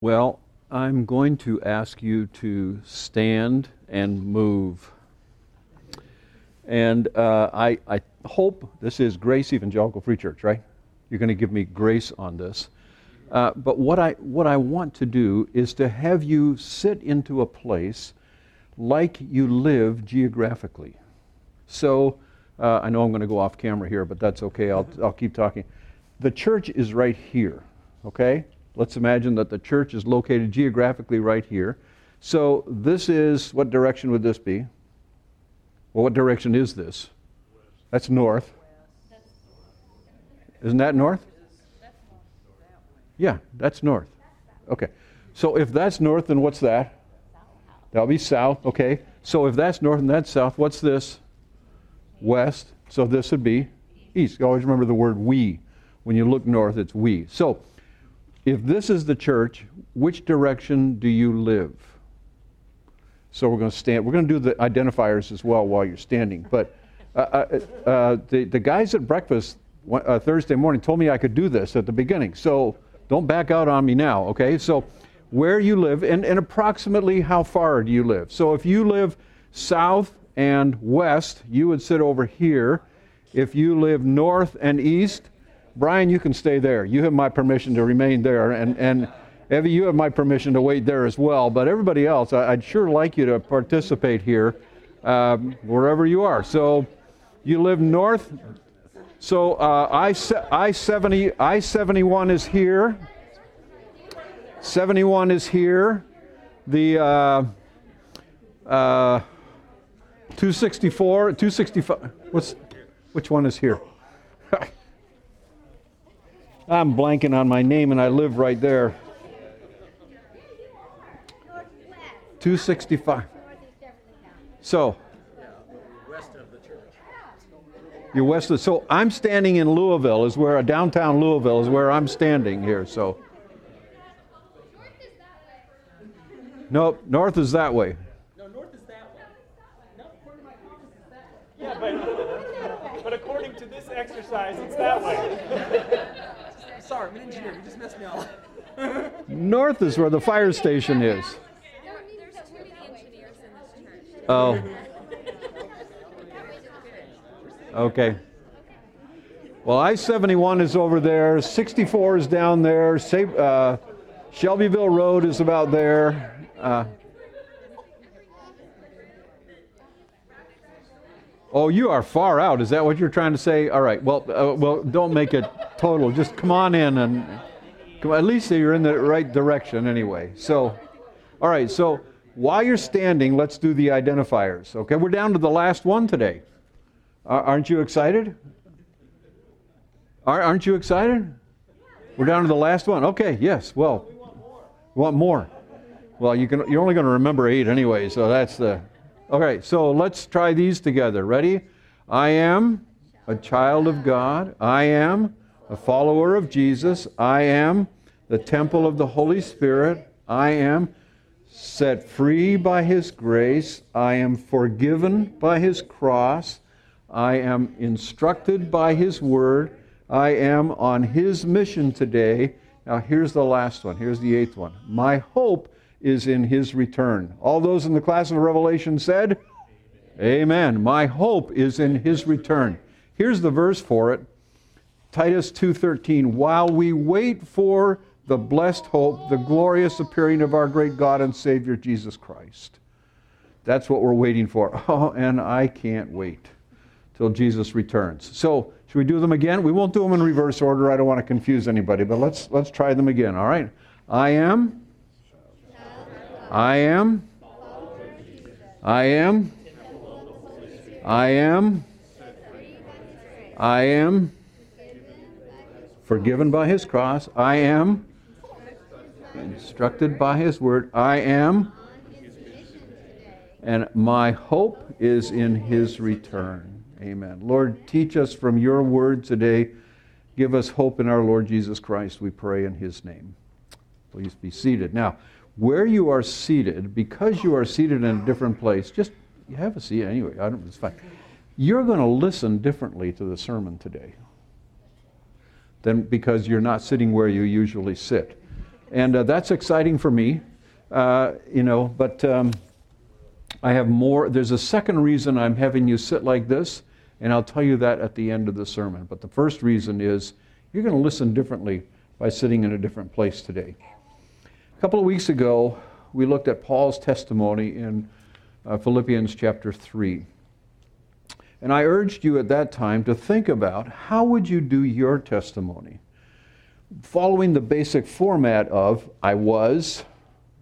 Well, I'm going to ask you to stand and move. And uh, I, I hope this is Grace Evangelical Free Church, right? You're going to give me grace on this. Uh, but what I, what I want to do is to have you sit into a place like you live geographically. So uh, I know I'm going to go off camera here, but that's okay. I'll, I'll keep talking. The church is right here, okay? Let's imagine that the church is located geographically right here. So this is, what direction would this be? Well, what direction is this? That's north. Isn't that north? Yeah, that's north. Okay. So if that's north, then what's that? That'll be south. Okay. So if that's north and that's south, what's this? West. So this would be east. Always remember the word we. When you look north, it's we. So if this is the church, which direction do you live? So we're going to stand. We're going to do the identifiers as well while you're standing. But uh, uh, uh, the, the guys at breakfast uh, Thursday morning told me I could do this at the beginning. So don't back out on me now, okay? So where you live and, and approximately how far do you live? So if you live south and west, you would sit over here. If you live north and east, Brian, you can stay there. You have my permission to remain there. And, and Evie, you have my permission to wait there as well. But everybody else, I, would sure like you to participate here um, wherever you are. So you live north. So uh, I, I, 70, I 71 is here. 71 is here. The uh, uh, 264, 265, what's, which one is here? I'm blanking on my name and I live right there. 265. So, you're west of, so I'm standing in Louisville, is where, downtown Louisville is where I'm standing here, so. Nope, north is that way. No, north is that way. No, according to my it's that way. Yeah, but, but according to this exercise, it's that way. Sorry, I'm an engineer. You just messed me up. North is where the fire station is. Oh. Okay. Well, I 71 is over there, 64 is down there, uh, Shelbyville Road is about there. Uh, oh, you are far out. Is that what you're trying to say? All right. Well, uh, well, don't make it total. Just come on in and come, at least you're in the right direction anyway. So, all right. So while you're standing, let's do the identifiers. Okay, we're down to the last one today. Aren't you excited? Aren't you excited? We're down to the last one. Okay. Yes. Well, we want more. Well, you can. You're only going to remember eight anyway, so that's the. Okay. So let's try these together. Ready? I am a child of God. I am a follower of Jesus. I am the temple of the Holy Spirit. I am set free by His grace. I am forgiven by His cross. I am instructed by His word. I am on His mission today. Now, here's the last one. Here's the eighth one. My hope is in His return. All those in the class of Revelation said, Amen. My hope is in His return. Here's the verse for it. Titus 2:13 while we wait for the blessed hope the glorious appearing of our great God and Savior Jesus Christ. That's what we're waiting for. Oh, and I can't wait till Jesus returns. So, should we do them again? We won't do them in reverse order. I don't want to confuse anybody, but let's let's try them again, all right? I am I am I am I am I am forgiven by his cross. I am instructed by his word. I am. And my hope is in his return. Amen. Lord, teach us from your word today. Give us hope in our Lord Jesus Christ, we pray in his name. Please be seated. Now, where you are seated, because you are seated in a different place, just have a seat anyway. I don't, it's fine. You're going to listen differently to the sermon today than because you're not sitting where you usually sit. And uh, that's exciting for me, uh, you know, but um, I have more. There's a second reason I'm having you sit like this, and I'll tell you that at the end of the sermon. But the first reason is you're going to listen differently by sitting in a different place today. A couple of weeks ago, we looked at Paul's testimony in uh, Philippians chapter 3. And I urged you at that time to think about how would you do your testimony? Following the basic format of I was,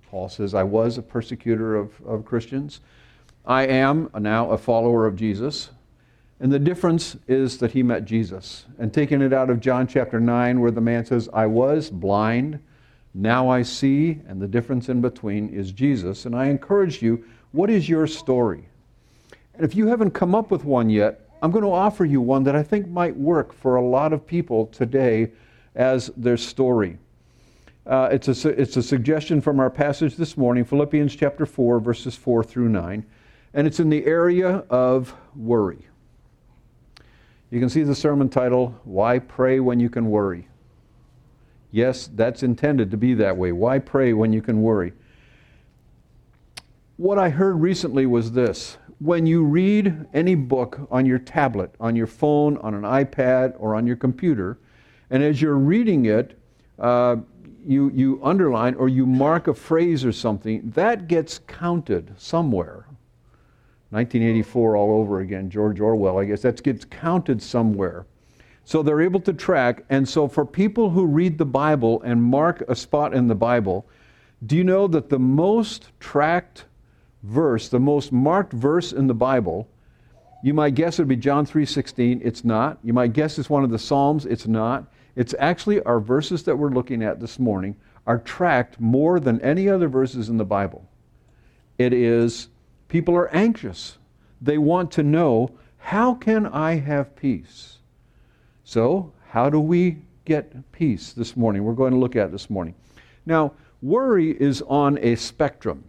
Paul says, I was a persecutor of, of Christians. I am now a follower of Jesus. And the difference is that he met Jesus. And taking it out of John chapter 9, where the man says, I was blind, now I see, and the difference in between is Jesus. And I encourage you, what is your story? And if you haven't come up with one yet, I'm going to offer you one that I think might work for a lot of people today as their story. Uh, it's, a, it's a suggestion from our passage this morning, Philippians chapter 4, verses 4 through 9. And it's in the area of worry. You can see the sermon title, Why Pray When You Can Worry? Yes, that's intended to be that way. Why pray when you can worry? What I heard recently was this when you read any book on your tablet, on your phone, on an iPad, or on your computer, and as you're reading it, uh, you, you underline or you mark a phrase or something, that gets counted somewhere. 1984 all over again, George Orwell, I guess, that gets counted somewhere. So they're able to track. And so for people who read the Bible and mark a spot in the Bible, do you know that the most tracked verse, the most marked verse in the Bible, you might guess it would be John 3:16. It's not. You might guess it's one of the Psalms. It's not. It's actually our verses that we're looking at this morning are tracked more than any other verses in the Bible. It is people are anxious. They want to know, how can I have peace? So, how do we get peace this morning? We're going to look at this morning. Now, worry is on a spectrum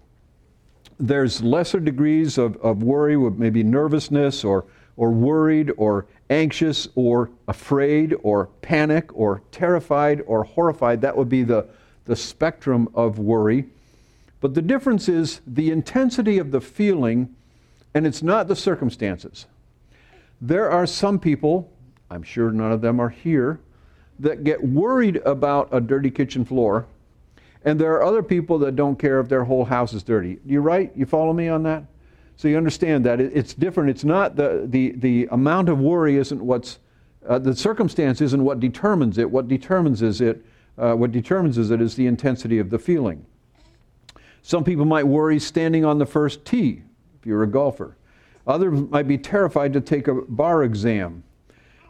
there's lesser degrees of, of worry with maybe nervousness or, or worried or anxious or afraid or panic or terrified or horrified. That would be the, the spectrum of worry. But the difference is the intensity of the feeling, and it's not the circumstances. There are some people, I'm sure none of them are here, that get worried about a dirty kitchen floor and there are other people that don't care if their whole house is dirty. You right? You follow me on that? So you understand that it's different. It's not the, the, the amount of worry isn't what's, uh, the circumstance isn't what determines it. What determines is it, uh, what determines is it is the intensity of the feeling. Some people might worry standing on the first tee, if you're a golfer. Others might be terrified to take a bar exam.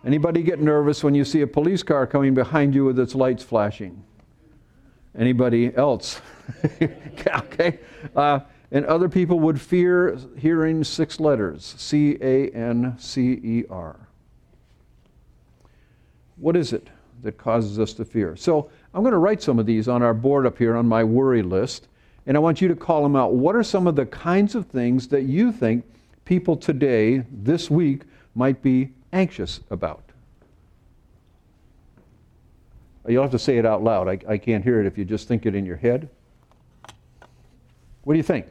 Anybody get nervous when you see a police car coming behind you with its lights flashing? Anybody else? okay. Uh, and other people would fear hearing six letters C A N C E R. What is it that causes us to fear? So I'm going to write some of these on our board up here on my worry list, and I want you to call them out. What are some of the kinds of things that you think people today, this week, might be anxious about? You'll have to say it out loud. I, I can't hear it if you just think it in your head. What do you think?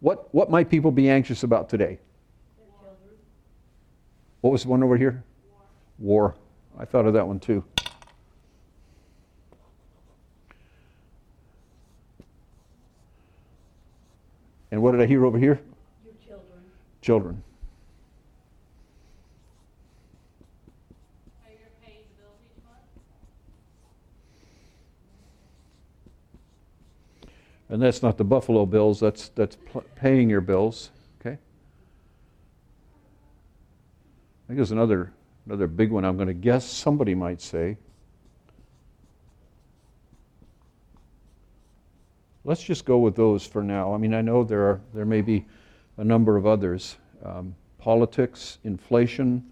What, what might people be anxious about today? What was the one over here? War. War. I thought of that one too. And what did I hear over here? Your children. Children. And that's not the Buffalo Bills, that's, that's pl- paying your bills. Okay? I think there's another, another big one I'm going to guess somebody might say. Let's just go with those for now. I mean, I know there, are, there may be a number of others. Um, politics, inflation,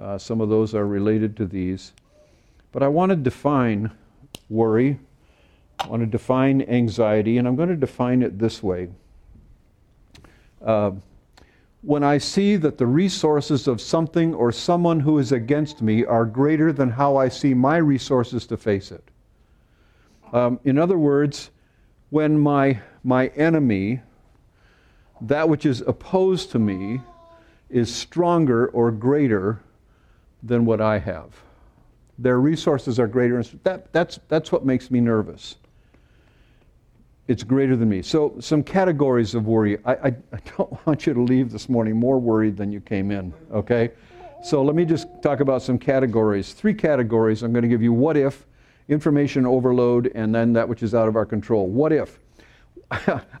uh, some of those are related to these. But I want to define worry I want to define anxiety, and I'm going to define it this way. Uh, when I see that the resources of something or someone who is against me are greater than how I see my resources to face it. Um, in other words, when my, my enemy, that which is opposed to me, is stronger or greater than what I have. Their resources are greater. That, that's, that's what makes me nervous. It's greater than me. So, some categories of worry. I, I, I don't want you to leave this morning more worried than you came in, okay? So, let me just talk about some categories. Three categories. I'm going to give you what if, information overload, and then that which is out of our control. What if?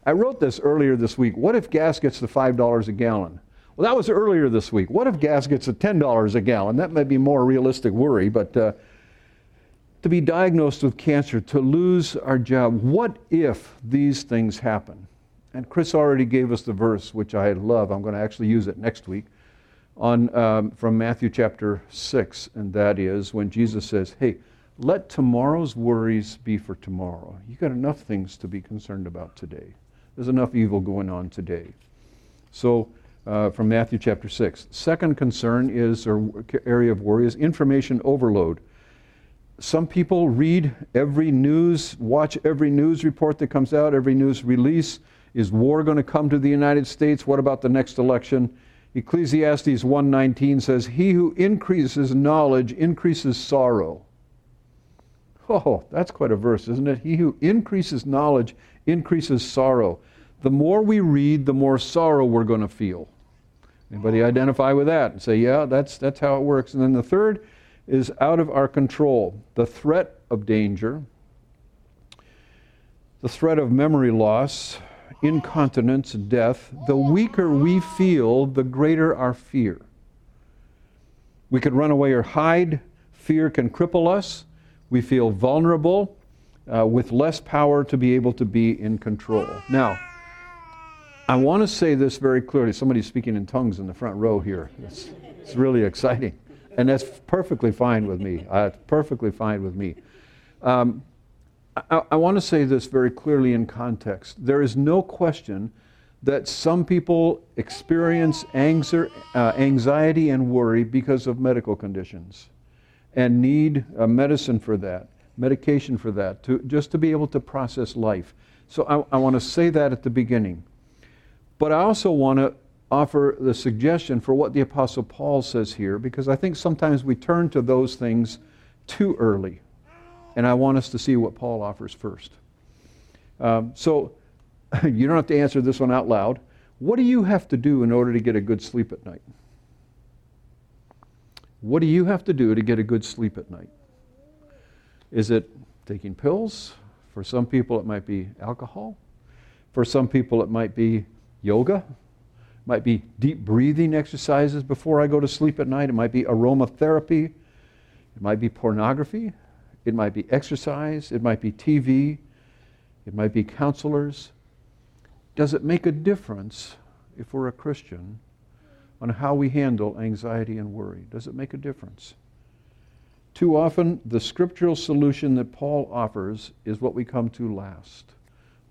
I wrote this earlier this week. What if gas gets to $5 a gallon? Well, that was earlier this week. What if gas gets to $10 a gallon? That might be more realistic worry, but uh, to be diagnosed with cancer, to lose our job, what if these things happen? And Chris already gave us the verse, which I love. I'm going to actually use it next week, on, um, from Matthew chapter 6, and that is when Jesus says, Hey, let tomorrow's worries be for tomorrow. You got enough things to be concerned about today. There's enough evil going on today. So, uh, from Matthew chapter 6. Second concern is, or area of worry, is information overload. Some people read every news, watch every news report that comes out, every news release. Is war going to come to the United States? What about the next election? Ecclesiastes 1:19 says, "He who increases knowledge increases sorrow." Oh, that's quite a verse, isn't it? He who increases knowledge increases sorrow. The more we read, the more sorrow we're going to feel. Anybody identify with that and say, yeah, that's, that's how it works. And then the third is out of our control. The threat of danger, the threat of memory loss, incontinence, death. The weaker we feel, the greater our fear. We could run away or hide. Fear can cripple us. We feel vulnerable uh, with less power to be able to be in control. Now, I want to say this very clearly. Somebody's speaking in tongues in the front row here. It's, it's really exciting. And that's perfectly fine with me. Uh, perfectly fine with me. Um, I, I want to say this very clearly in context. There is no question that some people experience uh, anxiety and worry because of medical conditions and need medicine for that, medication for that, to, just to be able to process life. So I, I want to say that at the beginning. But I also want to offer the suggestion for what the Apostle Paul says here, because I think sometimes we turn to those things too early. And I want us to see what Paul offers first. Um, so you don't have to answer this one out loud. What do you have to do in order to get a good sleep at night? What do you have to do to get a good sleep at night? Is it taking pills? For some people, it might be alcohol. For some people, it might be yoga. Might be deep breathing exercises before I go to sleep at night. It might be aromatherapy. It might be pornography. It might be exercise. It might be TV. It might be counselors. Does it make a difference if we're a Christian on how we handle anxiety and worry? Does it make a difference? Too often, the scriptural solution that Paul offers is what we come to last.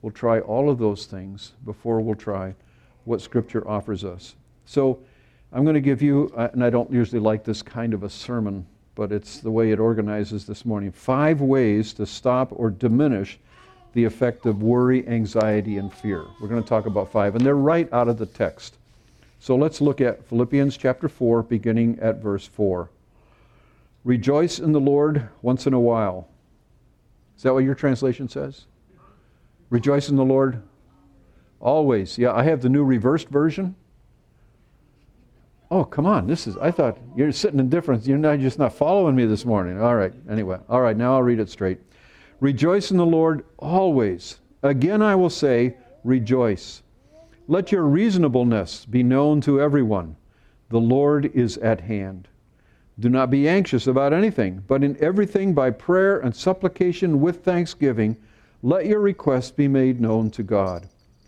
We'll try all of those things before we'll try what Scripture offers us. So, I'm going to give you, uh, and I don't usually like this kind of a sermon, but it's the way it organizes this morning five ways to stop or diminish the effect of worry, anxiety, and fear. We're going to talk about five, and they're right out of the text. So let's look at Philippians chapter 4, beginning at verse 4. Rejoice in the Lord once in a while. Is that what your translation says? Rejoice in the Lord always. Yeah, I have the new reversed version. Oh, come on. This is, I thought you're sitting in difference. You're not, just not following me this morning. All right. Anyway, all right. Now I'll read it straight. Rejoice in the Lord always. Again, I will say, rejoice. Let your reasonableness be known to everyone. The Lord is at hand. Do not be anxious about anything, but in everything by prayer and supplication with thanksgiving, let your requests be made known to God.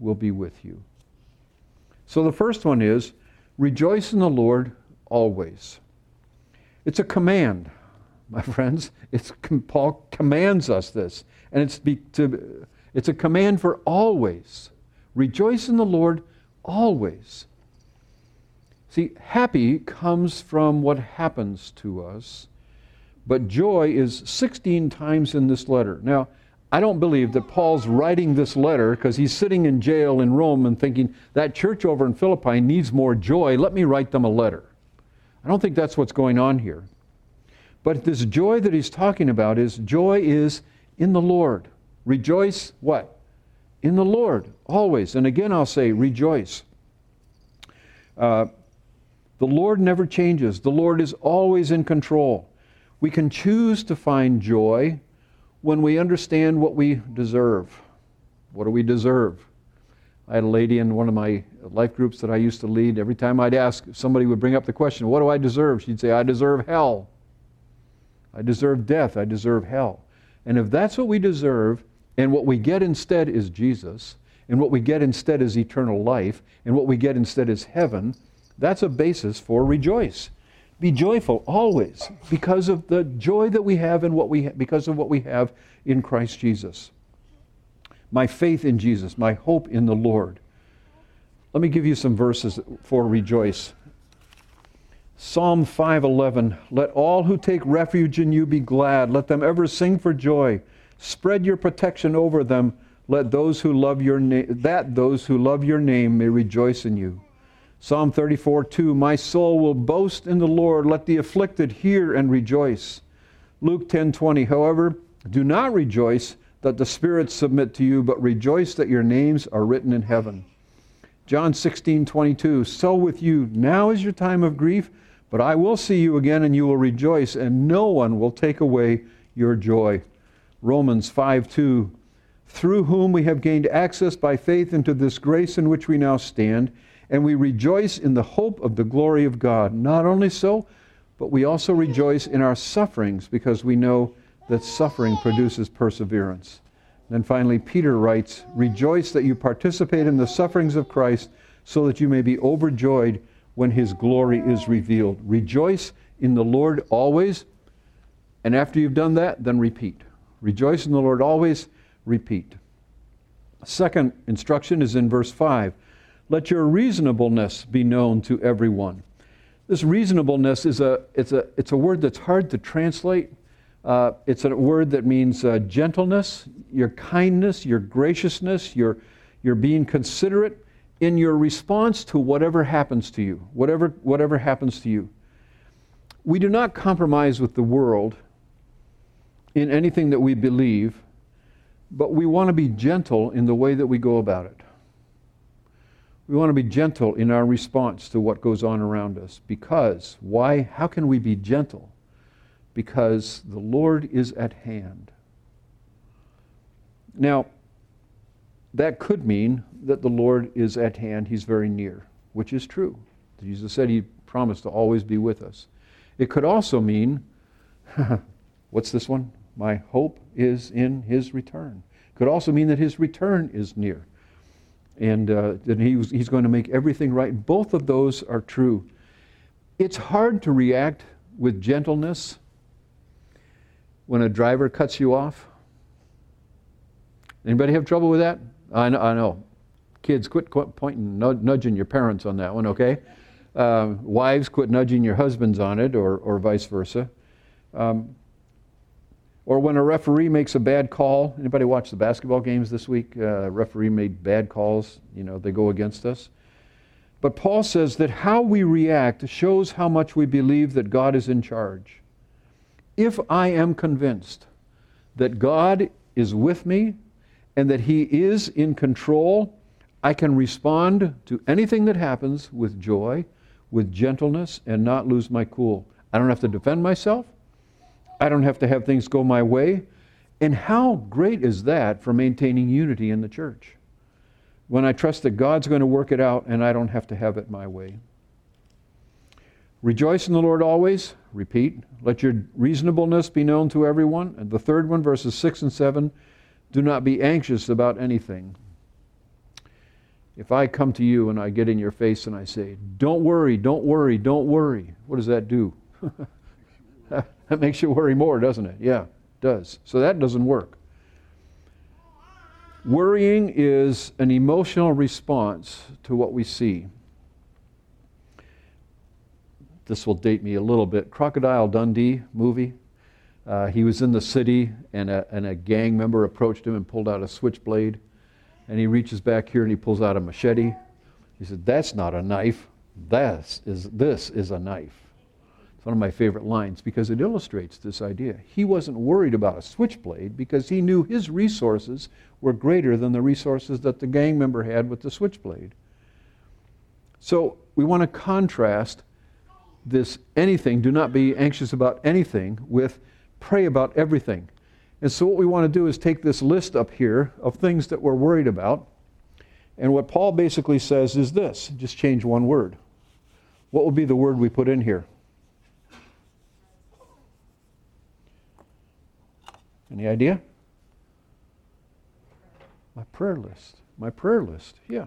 will be with you. So the first one is rejoice in the Lord always. It's a command, my friends. It's, Paul commands us this. And it's, be, to, it's a command for always. Rejoice in the Lord always. See, happy comes from what happens to us, but joy is 16 times in this letter. Now, I don't believe that Paul's writing this letter because he's sitting in jail in Rome and thinking, that church over in Philippi needs more joy. Let me write them a letter. I don't think that's what's going on here. But this joy that he's talking about is joy is in the Lord. Rejoice what? In the Lord, always. And again, I'll say, rejoice. Uh, the Lord never changes, the Lord is always in control. We can choose to find joy when we understand what we deserve. What do we deserve? I had a lady in one of my life groups that I used to lead. Every time I'd ask, somebody would bring up the question, What do I deserve? She'd say, I deserve hell. I deserve death. I deserve hell. And if that's what we deserve, and what we get instead is Jesus, and what we get instead is eternal life, and what we get instead is heaven, that's a basis for rejoice. Be joyful always because of the joy that we have in what we ha- because of what we have in Christ Jesus. My faith in Jesus, my hope in the Lord. Let me give you some verses for rejoice. Psalm 5:11 Let all who take refuge in you be glad. Let them ever sing for joy. Spread your protection over them. Let those who love your name that those who love your name may rejoice in you Psalm 34:2 My soul will boast in the Lord let the afflicted hear and rejoice Luke 10:20 However do not rejoice that the spirits submit to you, but rejoice that your names are written in heaven. John 16, 22. So with you, now is your time of grief, but I will see you again, and you will rejoice, and no one will take away your joy. Romans 5, 2. Through whom we have gained access by faith into this grace in which we now stand, and we rejoice in the hope of the glory of God. Not only so, but we also rejoice in our sufferings because we know that suffering produces perseverance. And finally, Peter writes, Rejoice that you participate in the sufferings of Christ, so that you may be overjoyed when his glory is revealed. Rejoice in the Lord always. And after you've done that, then repeat. Rejoice in the Lord always, repeat. Second instruction is in verse 5. Let your reasonableness be known to everyone. This reasonableness is a, it's a, it's a word that's hard to translate uh, it's a word that means uh, gentleness, your kindness, your graciousness, your, your being considerate in your response to whatever happens to you, whatever, whatever happens to you. We do not compromise with the world in anything that we believe, but we want to be gentle in the way that we go about it. We want to be gentle in our response to what goes on around us because why? How can we be gentle? because the Lord is at hand. Now, that could mean that the Lord is at hand, He's very near, which is true. Jesus said He promised to always be with us. It could also mean, what's this one? My hope is in His return. Could also mean that His return is near and uh, he was, He's going to make everything right. Both of those are true. It's hard to react with gentleness when a driver cuts you off? Anybody have trouble with that? I know. I know. Kids, quit, quit pointing, nudging your parents on that one, okay? Um, wives, quit nudging your husbands on it, or, or vice versa. Um, or when a referee makes a bad call. Anybody watch the basketball games this week? Uh, referee made bad calls. You know, they go against us. But Paul says that how we react shows how much we believe that God is in charge if I am convinced that God is with me and that He is in control, I can respond to anything that happens with joy, with gentleness, and not lose my cool. I don't have to defend myself. I don't have to have things go my way. And how great is that for maintaining unity in the church? When I trust that God's going to work it out and I don't have to have it my way. Rejoice in the Lord always. Repeat. Let your reasonableness be known to everyone. And the third one, verses 6 and 7. Do not be anxious about anything. If I come to you and I get in your face and I say, Don't worry, don't worry, don't worry, what does that do? that makes you worry more, doesn't it? Yeah, it does. So that doesn't work. Worrying is an emotional response to what we see. This will date me a little bit. Crocodile Dundee movie. Uh, he was in the city, and a, and a gang member approached him and pulled out a switchblade. And he reaches back here and he pulls out a machete. He said, That's not a knife. This is, this is a knife. One of my favorite lines because it illustrates this idea. He wasn't worried about a switchblade because he knew his resources were greater than the resources that the gang member had with the switchblade. So we want to contrast this anything, do not be anxious about anything, with pray about everything. And so what we want to do is take this list up here of things that we're worried about. And what Paul basically says is this just change one word. What will be the word we put in here? Any idea? My prayer list. My prayer list, yeah.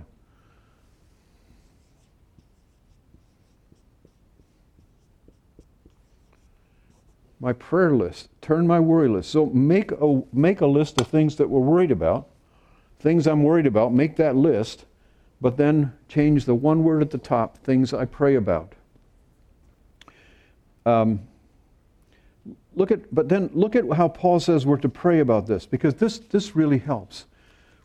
my prayer list, turn my worry list. So make a, make a list of things that we're worried about, things I'm worried about, make that list, but then change the one word at the top, things I pray about. Um, look at, but then look at how Paul says we're to pray about this, because this, this really helps.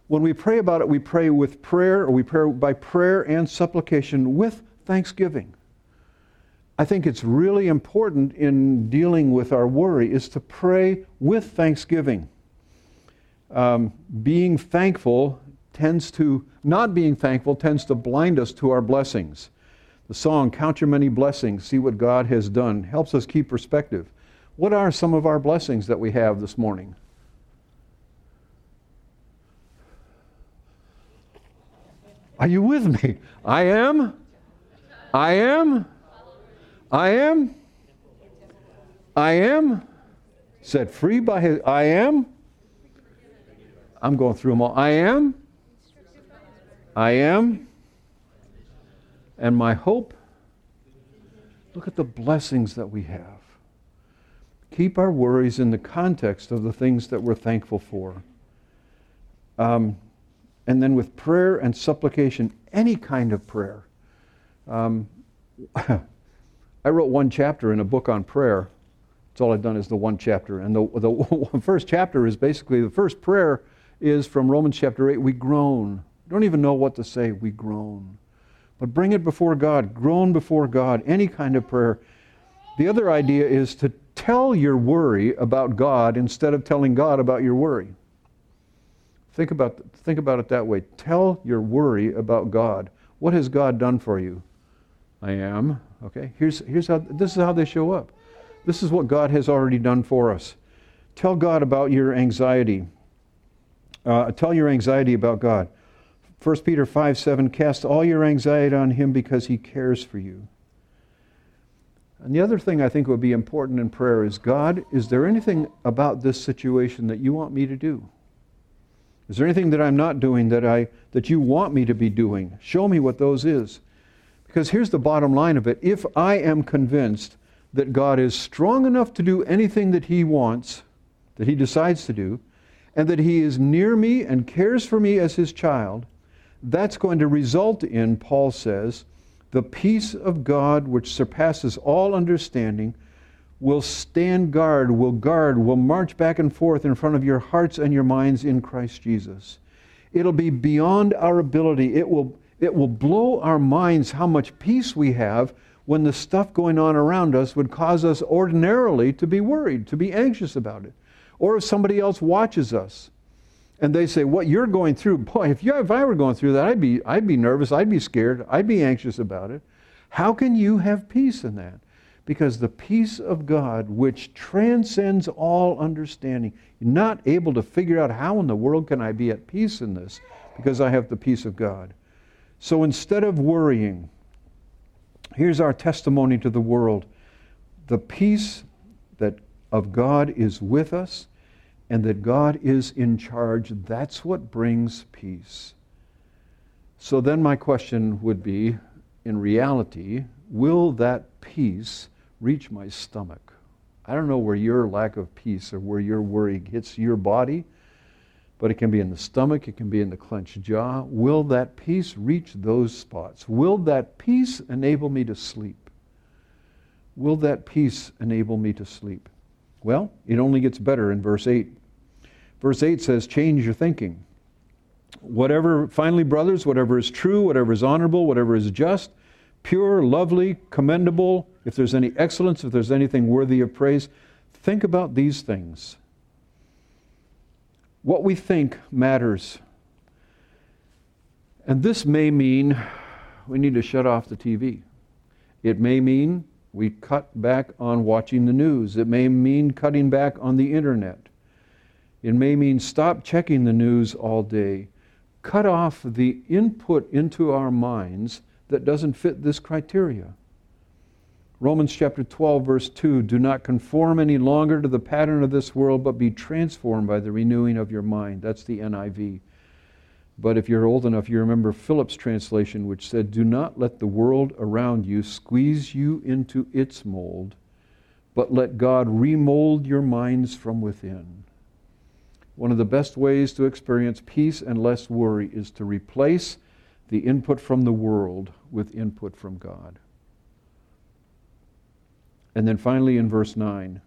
When we pray about it, we pray with prayer, or we pray by prayer and supplication with thanksgiving. I think it's really important in dealing with our worry is to pray with thanksgiving. Um, being thankful tends to, not being thankful tends to blind us to our blessings. The song, Count Your Many Blessings, See What God Has Done, helps us keep perspective. What are some of our blessings that we have this morning? Are you with me? I am. I am. I am. I am set free by his. I am. I'm going through them all. I am. I am. And my hope. Look at the blessings that we have. Keep our worries in the context of the things that we're thankful for. Um, and then with prayer and supplication, any kind of prayer. Um, I wrote one chapter in a book on prayer. That's all I've done is the one chapter. And the, the first chapter is basically the first prayer is from Romans chapter 8. We groan. Don't even know what to say. We groan. But bring it before God. Groan before God. Any kind of prayer. The other idea is to tell your worry about God instead of telling God about your worry. Think about, think about it that way. Tell your worry about God. What has God done for you? I am. Okay? Here's, here's how, this is how they show up. This is what God has already done for us. Tell God about your anxiety. Uh, tell your anxiety about God. 1 Peter 5 7, cast all your anxiety on him because he cares for you. And the other thing I think would be important in prayer is God, is there anything about this situation that you want me to do? Is there anything that I'm not doing that, I, that you want me to be doing? Show me what those is. Because here's the bottom line of it if I am convinced that God is strong enough to do anything that He wants, that He decides to do, and that He is near me and cares for me as His child, that's going to result in, Paul says, the peace of God which surpasses all understanding will stand guard, will guard, will march back and forth in front of your hearts and your minds in Christ Jesus. It'll be beyond our ability. It will it will blow our minds how much peace we have when the stuff going on around us would cause us ordinarily to be worried, to be anxious about it. Or if somebody else watches us and they say, What you're going through, boy, if, you, if I were going through that, I'd be, I'd be nervous, I'd be scared, I'd be anxious about it. How can you have peace in that? Because the peace of God, which transcends all understanding, you're not able to figure out how in the world can I be at peace in this because I have the peace of God. So instead of worrying, here's our testimony to the world the peace that of God is with us, and that God is in charge, that's what brings peace. So then, my question would be in reality, will that peace reach my stomach? I don't know where your lack of peace or where your worry hits your body, but it can be in the stomach, it can be in the clenched jaw. Will that peace reach those spots? Will that peace enable me to sleep? Will that peace enable me to sleep? Well, it only gets better in verse 8. Verse 8 says, Change your thinking. Whatever, finally, brothers, whatever is true, whatever is honorable, whatever is just, pure, lovely, commendable, if there's any excellence, if there's anything worthy of praise, think about these things. What we think matters. And this may mean we need to shut off the TV. It may mean we cut back on watching the news. It may mean cutting back on the internet. It may mean stop checking the news all day. Cut off the input into our minds that doesn't fit this criteria. Romans chapter 12, verse 2 Do not conform any longer to the pattern of this world, but be transformed by the renewing of your mind. That's the NIV. But if you're old enough, you remember Phillips' translation, which said, Do not let the world around you squeeze you into its mold, but let God remold your minds from within. One of the best ways to experience peace and less worry is to replace the input from the world with input from God. And then finally in verse 9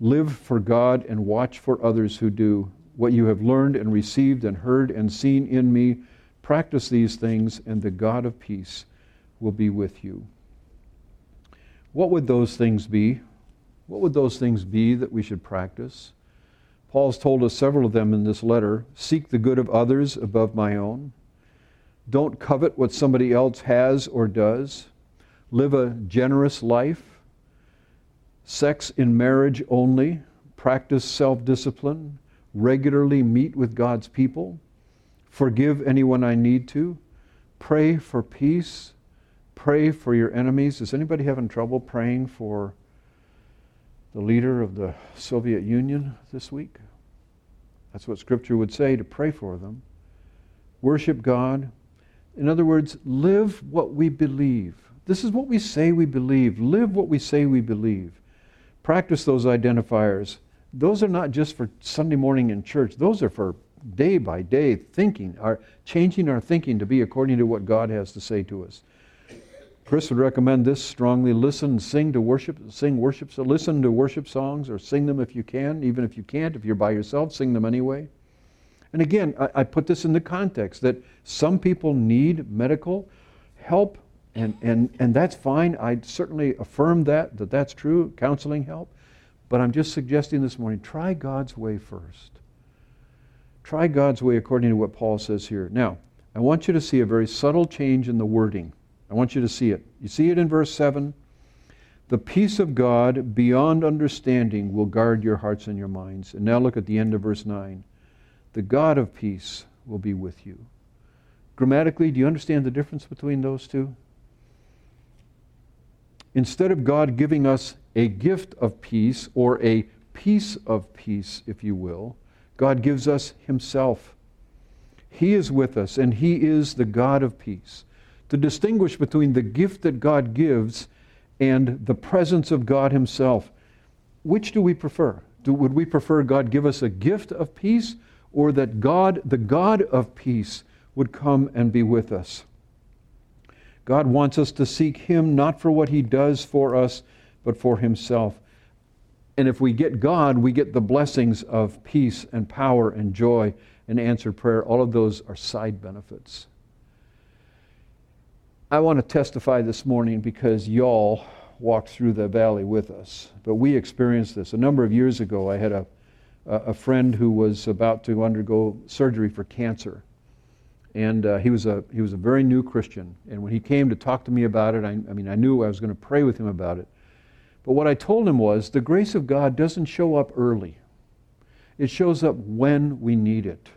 live for God and watch for others who do. What you have learned and received and heard and seen in me, practice these things, and the God of peace will be with you. What would those things be? What would those things be that we should practice? Paul's told us several of them in this letter. Seek the good of others above my own. Don't covet what somebody else has or does. Live a generous life. Sex in marriage only. Practice self discipline regularly meet with God's people, forgive anyone I need to, pray for peace, pray for your enemies. Is anybody having trouble praying for the leader of the Soviet Union this week? That's what Scripture would say to pray for them. Worship God. In other words, live what we believe. This is what we say we believe. Live what we say we believe. Practice those identifiers those are not just for Sunday morning in church, those are for day by day thinking, our changing our thinking to be according to what God has to say to us. Chris would recommend this strongly. Listen, sing to worship, sing worship, so listen to worship songs or sing them if you can. Even if you can't, if you're by yourself, sing them anyway. And again, I, I put this in the context that some people need medical help, and, and, and that's fine. I certainly affirm that, that that's true, counseling help. But I'm just suggesting this morning try God's way first. Try God's way according to what Paul says here. Now, I want you to see a very subtle change in the wording. I want you to see it. You see it in verse 7? The peace of God beyond understanding will guard your hearts and your minds. And now look at the end of verse 9. The God of peace will be with you. Grammatically, do you understand the difference between those two? Instead of God giving us a gift of peace or a piece of peace, if you will, God gives us Himself. He is with us, and He is the God of peace. To distinguish between the gift that God gives and the presence of God Himself, which do we prefer? Do, would we prefer God give us a gift of peace, or that God, the God of peace, would come and be with us? God wants us to seek Him not for what He does for us, but for himself. And if we get God, we get the blessings of peace and power and joy and answered prayer. All of those are side benefits. I want to testify this morning because y'all walked through the valley with us. But we experienced this. A number of years ago, I had a, a friend who was about to undergo surgery for cancer. And uh, he, was a, he was a very new Christian. And when he came to talk to me about it, I, I mean, I knew I was going to pray with him about it. But what I told him was the grace of God doesn't show up early, it shows up when we need it.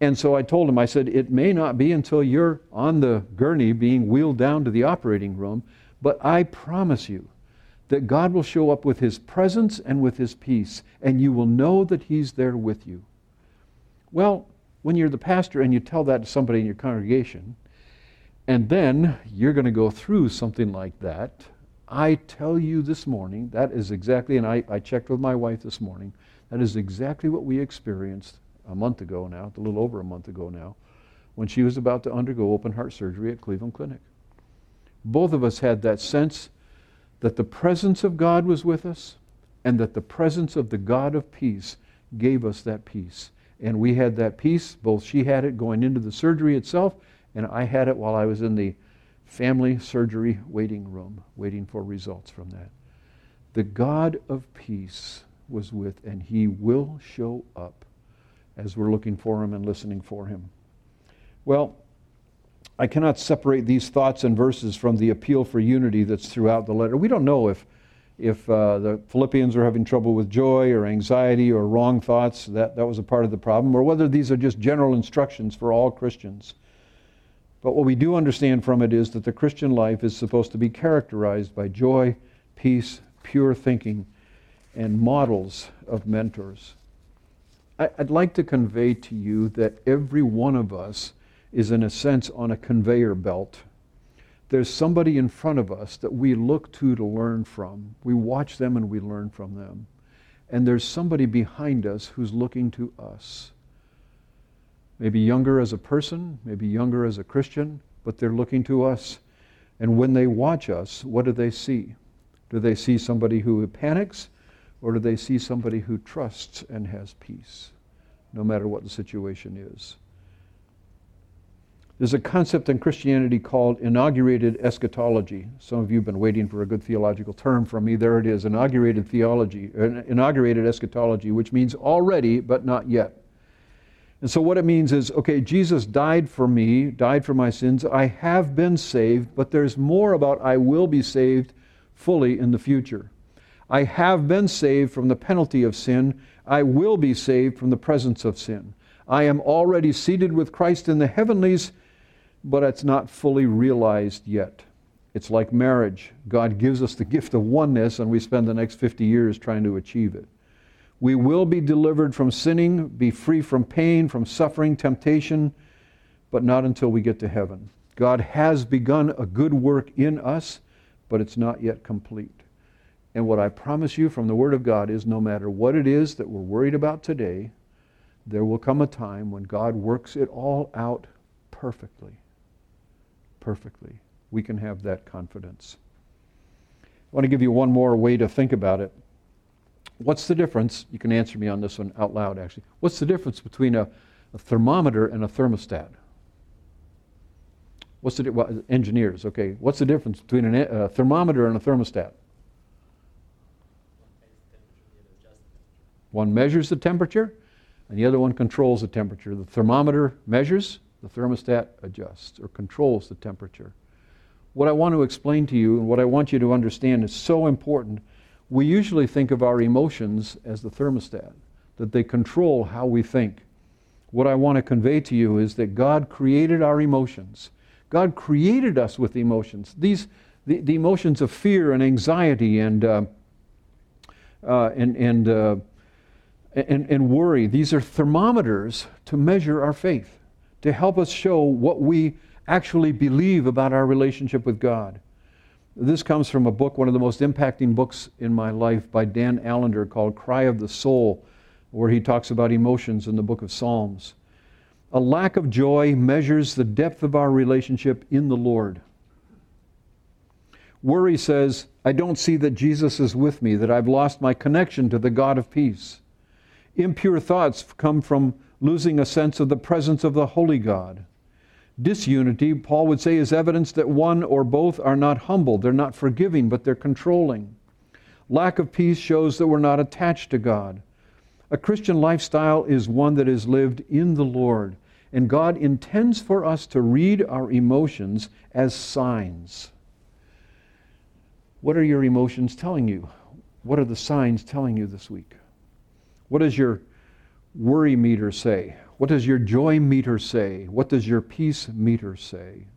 And so I told him, I said, it may not be until you're on the gurney being wheeled down to the operating room, but I promise you that God will show up with his presence and with his peace, and you will know that he's there with you. Well, when you're the pastor and you tell that to somebody in your congregation, and then you're going to go through something like that, I tell you this morning, that is exactly, and I, I checked with my wife this morning, that is exactly what we experienced a month ago now, a little over a month ago now, when she was about to undergo open heart surgery at Cleveland Clinic. Both of us had that sense that the presence of God was with us and that the presence of the God of peace gave us that peace. And we had that peace, both she had it going into the surgery itself, and I had it while I was in the family surgery waiting room, waiting for results from that. The God of peace was with, and he will show up as we're looking for him and listening for him. Well, I cannot separate these thoughts and verses from the appeal for unity that's throughout the letter. We don't know if, if uh, the Philippians are having trouble with joy or anxiety or wrong thoughts, that, that was a part of the problem, or whether these are just general instructions for all Christians. But what we do understand from it is that the Christian life is supposed to be characterized by joy, peace, pure thinking, and models of mentors. I, would like to convey to you that every one of us is, in a sense, on a conveyor belt. There's somebody in front of us that we look to to learn from. We watch them and we learn from them. And there's somebody behind us who's looking to us. Maybe younger as a person, maybe younger as a Christian, but they're looking to us. And when they watch us, what do they see? Do they see somebody who panics, or do they see somebody who trusts and has peace, no matter what the situation is? There's a concept in Christianity called inaugurated eschatology. Some of you have been waiting for a good theological term from me. There it is inaugurated theology, uh, inaugurated eschatology, which means already but not yet. And so what it means is okay, Jesus died for me, died for my sins. I have been saved, but there's more about I will be saved fully in the future. I have been saved from the penalty of sin. I will be saved from the presence of sin. I am already seated with Christ in the heavenlies but it's not fully realized yet. It's like marriage. God gives us the gift of oneness, and we spend the next 50 years trying to achieve it. We will be delivered from sinning, be free from pain, from suffering, temptation, but not until we get to heaven. God has begun a good work in us, but it's not yet complete. And what I promise you from the Word of God is no matter what it is that we're worried about today, there will come a time when God works it all out perfectly perfectly. We can have that confidence. I want to give you one more way to think about it. What's the difference? You can answer me on this one out loud, actually. What's the difference between a, a thermometer and a thermostat? What's the well, engineers? Okay, what's the difference between a thermometer and a thermostat? One measures the temperature, and the other one controls the temperature. The thermometer measures, the thermostat adjusts or controls the temperature. What I want to explain to you and what I want you to understand is so important. We usually think of our emotions as the thermostat, that they control how we think. What I want to convey to you is that God created our emotions. God created us with emotions. These, the, the emotions of fear and anxiety and, uh, uh, and, and, uh, and, and worry, these are thermometers to measure our faith to help us show what we actually believe about our relationship with God. This comes from a book, one of the most impacting books in my life by Dan Allender called Cry of the Soul, where he talks about emotions in the book of Psalms. A lack of joy measures the depth of our relationship in the Lord. Worry says, I don't see that Jesus is with me, that I've lost my connection to the God of peace. Impure thoughts come from losing a sense of the presence of the Holy God. Disunity, Paul would say, is evidence that one or both are not humble. They're not forgiving, but they're controlling. Lack of peace shows that we're not attached to God. A Christian lifestyle is one that is lived in the Lord, and God intends for us to read our emotions as signs. What are your emotions telling you? What are the signs telling you this week? What is your worry meter say? What does your joy meter say? What does your peace meter say?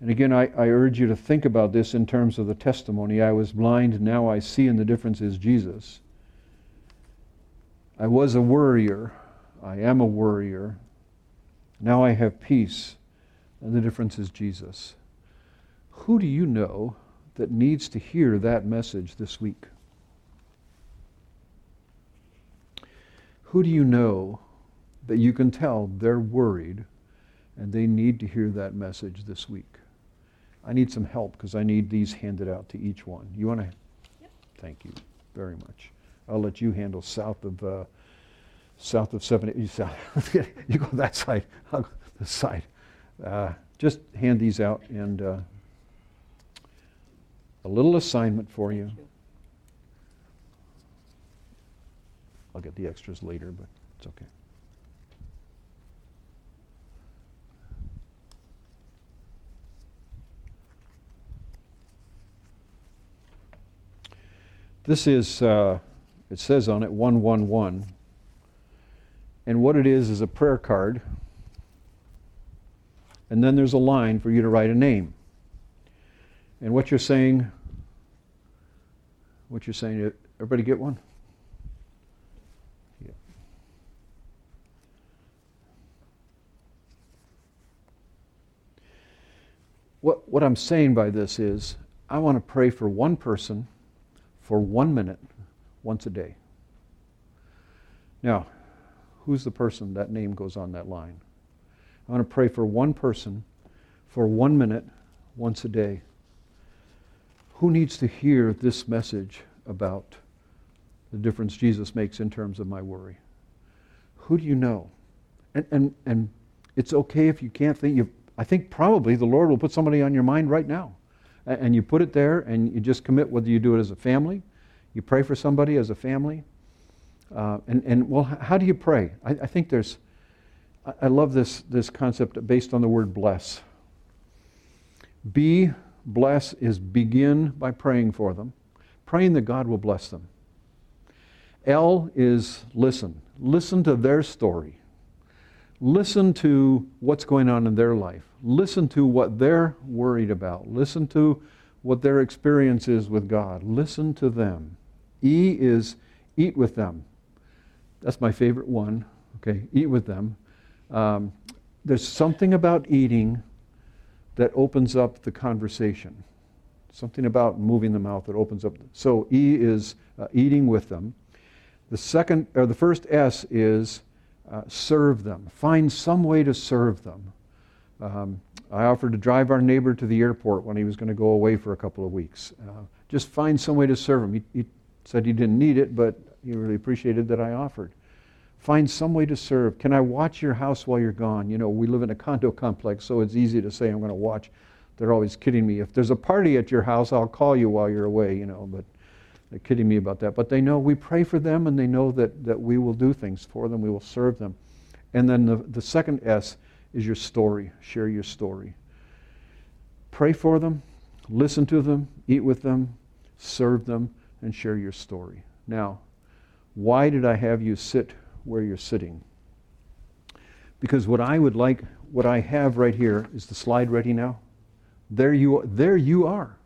And again, I, I urge you to think about this in terms of the testimony. I was blind, now I see, and the difference is Jesus. I was a worrier, I am a worrier. Now I have peace, and the difference is Jesus. Who do you know that needs to hear that message this week? Who do you know that you can tell they're worried and they need to hear that message this week? I need some help because I need these handed out to each one. You want to? Yep. Thank you very much. I'll let you handle south of uh, south of 70. you go that side. I'll go this side. Uh, just hand these out and uh, a little assignment for you. you. I'll get the extras later, but it's okay. This is, uh, it says on it 111. And what it is is a prayer card. And then there's a line for you to write a name. And what you're saying, what you're saying, everybody get one? What, what I'm saying by this is, I want to pray for one person for one minute once a day. Now, who's the person that name goes on that line? I want to pray for one person for one minute once a day. Who needs to hear this message about the difference Jesus makes in terms of my worry? Who do you know? And, and, and it's okay if you can't think. You, I think probably the Lord will put somebody on your mind right now and you put it there and you just commit whether you do it as a family, you pray for somebody as a family. Uh, and, and well, how do you pray? I, I think there's, I, love this, this concept based on the word bless. Be, bless is begin by praying for them, praying that God will bless them. L is listen. Listen to their story. Listen to what's going on in their life. Listen to what they're worried about. Listen to what their experience is with God. Listen to them. E is eat with them. That's my favorite one. Okay, eat with them. Um, there's something about eating that opens up the conversation. Something about moving the mouth that opens up. So E is uh, eating with them. The second or the first S is uh, serve them. Find some way to serve them. Um, I offered to drive our neighbor to the airport when he was going to go away for a couple of weeks. Uh, just find some way to serve him. He, he, said he didn't need it, but he really appreciated that I offered. Find some way to serve. Can I watch your house while you're gone? You know, we live in a condo complex, so it's easy to say I'm going to watch. They're always kidding me. If there's a party at your house, I'll call you while you're away, you know, but they're kidding me about that. But they know we pray for them and they know that, that we will do things for them, we will serve them. And then the, the second S is your story. Share your story. Pray for them, listen to them, eat with them, serve them, and share your story. Now, why did I have you sit where you're sitting? Because what I would like, what I have right here, is the slide ready now? There you, there you are.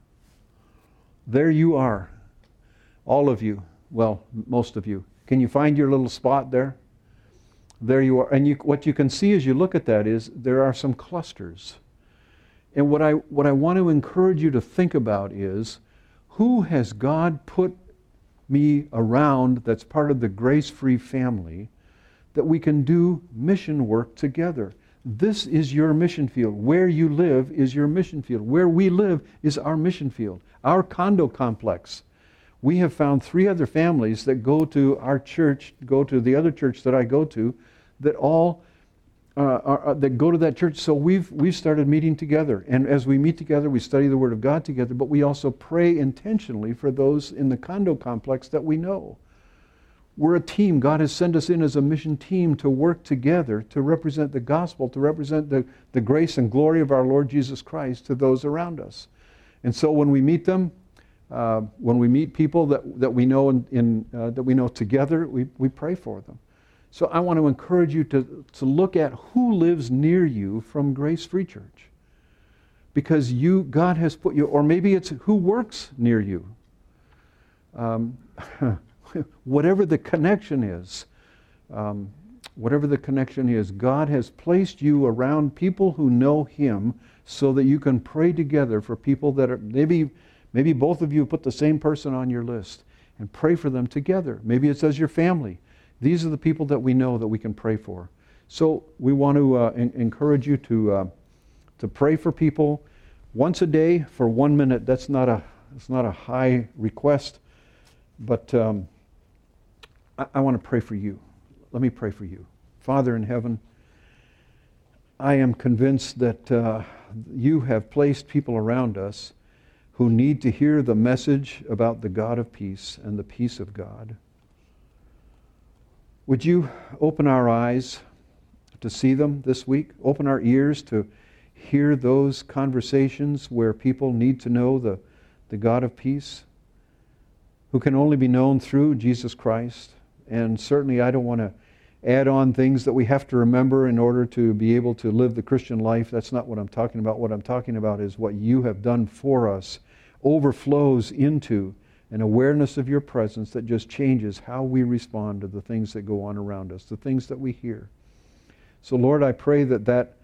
There you are. All of you. Well, most of you. Can you find your little spot there? There you are. And you, what you can see as you look at that is there are some clusters. And what I, what I want to encourage you to think about is who has God put me around that's part of the grace free family that we can do mission work together? This is your mission field. Where you live is your mission field. Where we live is our mission field, our condo complex. We have found three other families that go to our church, go to the other church that I go to, that all uh, are, uh, that go to that church. So we've, we've started meeting together. And as we meet together, we study the Word of God together, but we also pray intentionally for those in the condo complex that we know. We're a team. God has sent us in as a mission team to work together to represent the gospel, to represent the, the grace and glory of our Lord Jesus Christ to those around us. And so when we meet them, uh, when we meet people that, that we know in, in uh, that we know together, we, we pray for them. So I want to encourage you to, to look at who lives near you from Grace Free Church. because you, God has put you, or maybe it's who works near you. Um, whatever the connection is, um, whatever the connection is, God has placed you around people who know Him so that you can pray together for people that are maybe, maybe both of you put the same person on your list and pray for them together. Maybe it says your family. These are the people that we know that we can pray for. So we want to uh, en- encourage you to, uh, to pray for people once a day for one minute. That's not a, it's not a high request, but um, I, I want to pray for you. Let me pray for you. Father in heaven, I am convinced that uh, you have placed people around us who need to hear the message about the God of peace and the peace of God. Would you open our eyes to see them this week? Open our ears to hear those conversations where people need to know the, the God of peace, who can only be known through Jesus Christ. And certainly, I don't want to add on things that we have to remember in order to be able to live the Christian life. That's not what I'm talking about. What I'm talking about is what you have done for us overflows into an awareness of your presence that just changes how we respond to the things that go on around us, the things that we hear. So, Lord, I pray that that,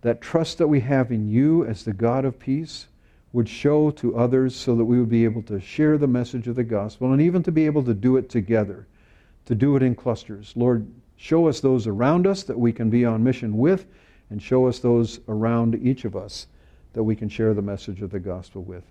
that trust that we have in you as the God of peace would show to others so that we would be able to share the message of the gospel and even to be able to do it together, to do it in clusters. Lord, show us those around us that we can be on mission with, and show us those around each of us that we can share the message of the gospel with.